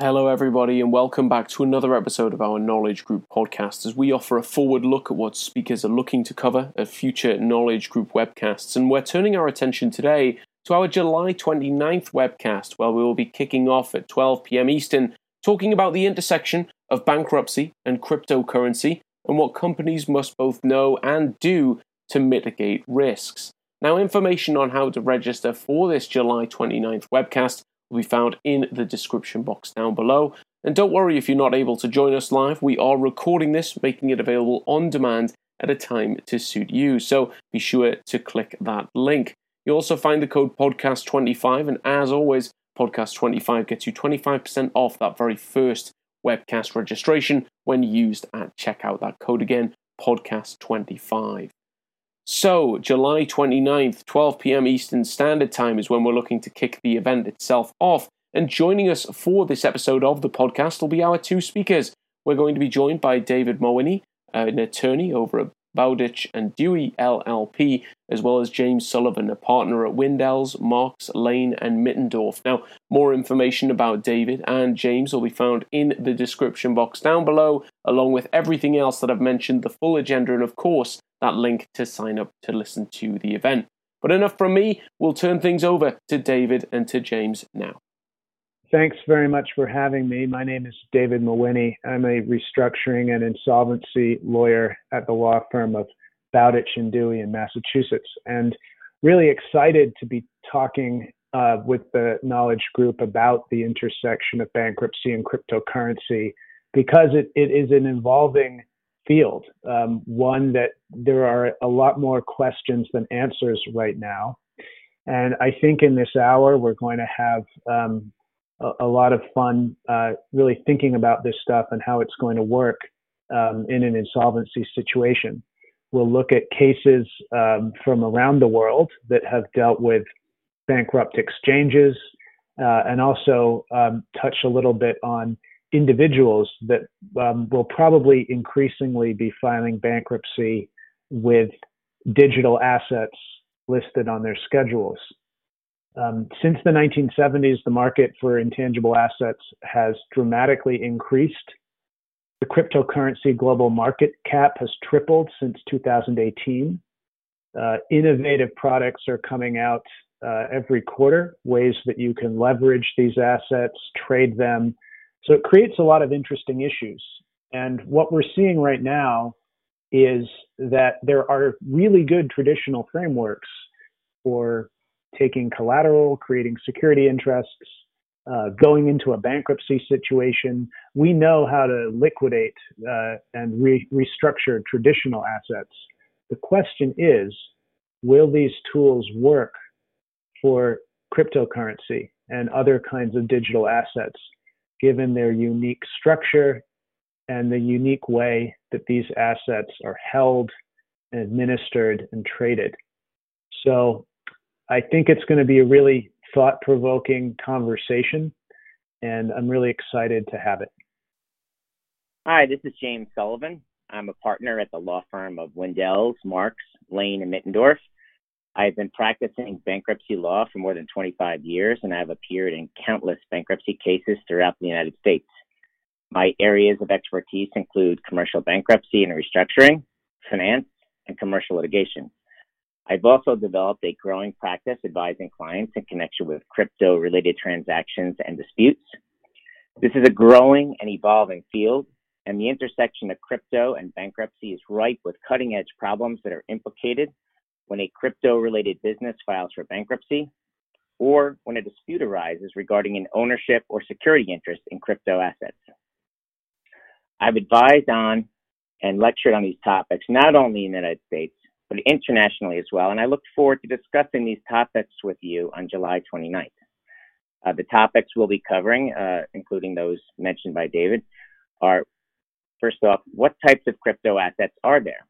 Hello, everybody, and welcome back to another episode of our Knowledge Group podcast as we offer a forward look at what speakers are looking to cover at future Knowledge Group webcasts. And we're turning our attention today to our July 29th webcast, where we will be kicking off at 12 pm Eastern, talking about the intersection of bankruptcy and cryptocurrency and what companies must both know and do to mitigate risks. Now, information on how to register for this July 29th webcast will be found in the description box down below. And don't worry if you're not able to join us live, we are recording this, making it available on demand at a time to suit you. So be sure to click that link. You'll also find the code podcast25, and as always, podcast25 gets you 25% off that very first webcast registration when used at checkout. That code again, podcast25. So, July 29th, 12 p.m. Eastern Standard Time is when we're looking to kick the event itself off. And joining us for this episode of the podcast will be our two speakers. We're going to be joined by David Mawhinney, an attorney over at Bowditch and Dewey LLP, as well as James Sullivan, a partner at Windels, Marx, Lane, and Mittendorf. Now, more information about David and James will be found in the description box down below, along with everything else that I've mentioned, the full agenda, and of course, that link to sign up to listen to the event. But enough from me, we'll turn things over to David and to James now. Thanks very much for having me. My name is David Mawhinney. I'm a restructuring and insolvency lawyer at the law firm of Bowditch and Dewey in Massachusetts, and really excited to be talking uh, with the knowledge group about the intersection of bankruptcy and cryptocurrency because it, it is an evolving field, um, one that there are a lot more questions than answers right now. And I think in this hour, we're going to have um, a, a, lot of fun uh, really thinking about this stuff and how it's going to work um, in an insolvency situation. We'll look at cases um, from around the world that have dealt with bankrupt exchanges uh, and also um, touch a little bit on individuals that um, will probably increasingly be filing bankruptcy with digital assets listed on their schedules. Um, since the 1970s, the market for intangible assets has dramatically increased. The cryptocurrency global market cap has tripled since 2018. Uh, innovative products are coming out uh, every quarter, ways that you can leverage these assets, trade them, so it creates a lot of interesting issues. And what we're seeing right now is that there are really good traditional frameworks for taking collateral, creating security interests, uh, going into a bankruptcy situation. We know how to liquidate uh, and re- restructure traditional assets. The question is will these tools work for cryptocurrency and other kinds of digital assets? given their unique structure and the unique way that these assets are held administered and traded. So I think it's going to be a really thought provoking conversation, and I'm really excited to have it. Hi, this is James Sullivan. I'm a partner at the law firm of Windels, Marx, Lane, and Mittendorf. I've been practicing bankruptcy law for more than 25 years, and I've appeared in countless bankruptcy cases throughout the United States. My areas of expertise include commercial bankruptcy and restructuring, finance, and commercial litigation. I've also developed a growing practice advising clients in connection with crypto related transactions and disputes. This is a growing and evolving field, and the intersection of crypto and bankruptcy is ripe with cutting edge problems that are implicated when a crypto related business files for bankruptcy, or when a dispute arises regarding an ownership or security interest in crypto assets. I've advised on and lectured on these topics not only in the United States, but internationally as well, and I look forward to discussing these topics with you on July 29th. Uh, the topics we'll be covering, uh, including those mentioned by David, are first off, what types of crypto assets are there?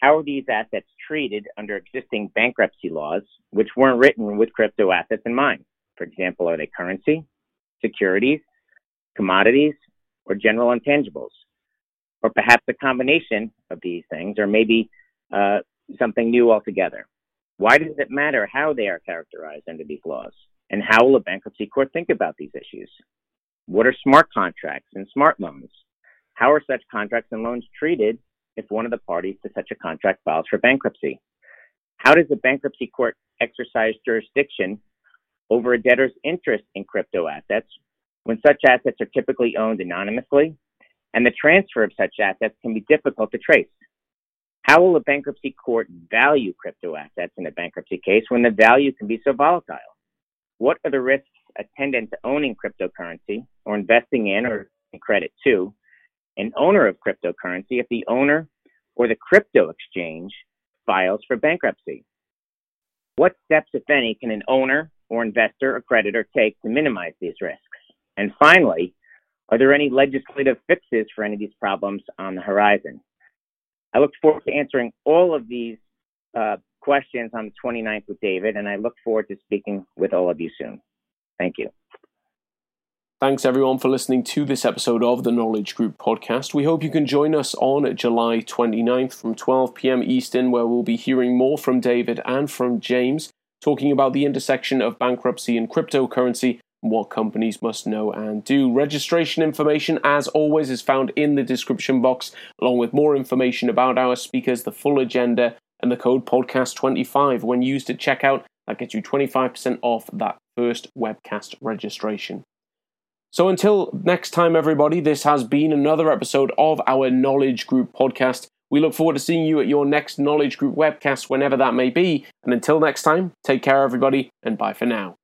how are these assets treated under existing bankruptcy laws, which weren't written with crypto assets in mind? For example, are they currency, securities, commodities, or general intangibles? Or perhaps a combination of these things, or maybe uh, something new altogether. Why does it matter how they are characterized under these laws? And how will a bankruptcy court think about these issues? What are smart contracts and smart loans? How are such contracts and loans treated if one of the parties to such a contract files for bankruptcy? How does the bankruptcy court exercise jurisdiction over a debtor's interest in crypto assets when such assets are typically owned anonymously and the transfer of such assets can be difficult to trace? How will a bankruptcy court value crypto assets in a bankruptcy case when the value can be so volatile? What are the risks attendant to owning cryptocurrency or investing in or in credit to an owner of cryptocurrency if the owner or the crypto exchange files for bankruptcy? What steps, if any, can an owner or investor or creditor take to minimize these risks? And finally, are there any legislative fixes for any of these problems on the horizon? I look forward to answering all of these uh, questions on the 29th with David, and I look forward to speaking with all of you soon. Thank you. Thanks everyone for listening to this episode of the Knowledge Group podcast. We hope you can join us on July 29th from 12 p.m. Eastern, where we'll be hearing more from David and from James talking about the intersection of bankruptcy and cryptocurrency what companies must know and do. Registration information, as always, is found in the description box, along with more information about our speakers, the full agenda, and the code podcast25 when used at checkout. That gets you 25% off that first webcast registration. So until next time, everybody, this has been another episode of our Knowledge Group podcast. We look forward to seeing you at your next Knowledge Group webcast, whenever that may be. And until next time, take care, everybody, and bye for now.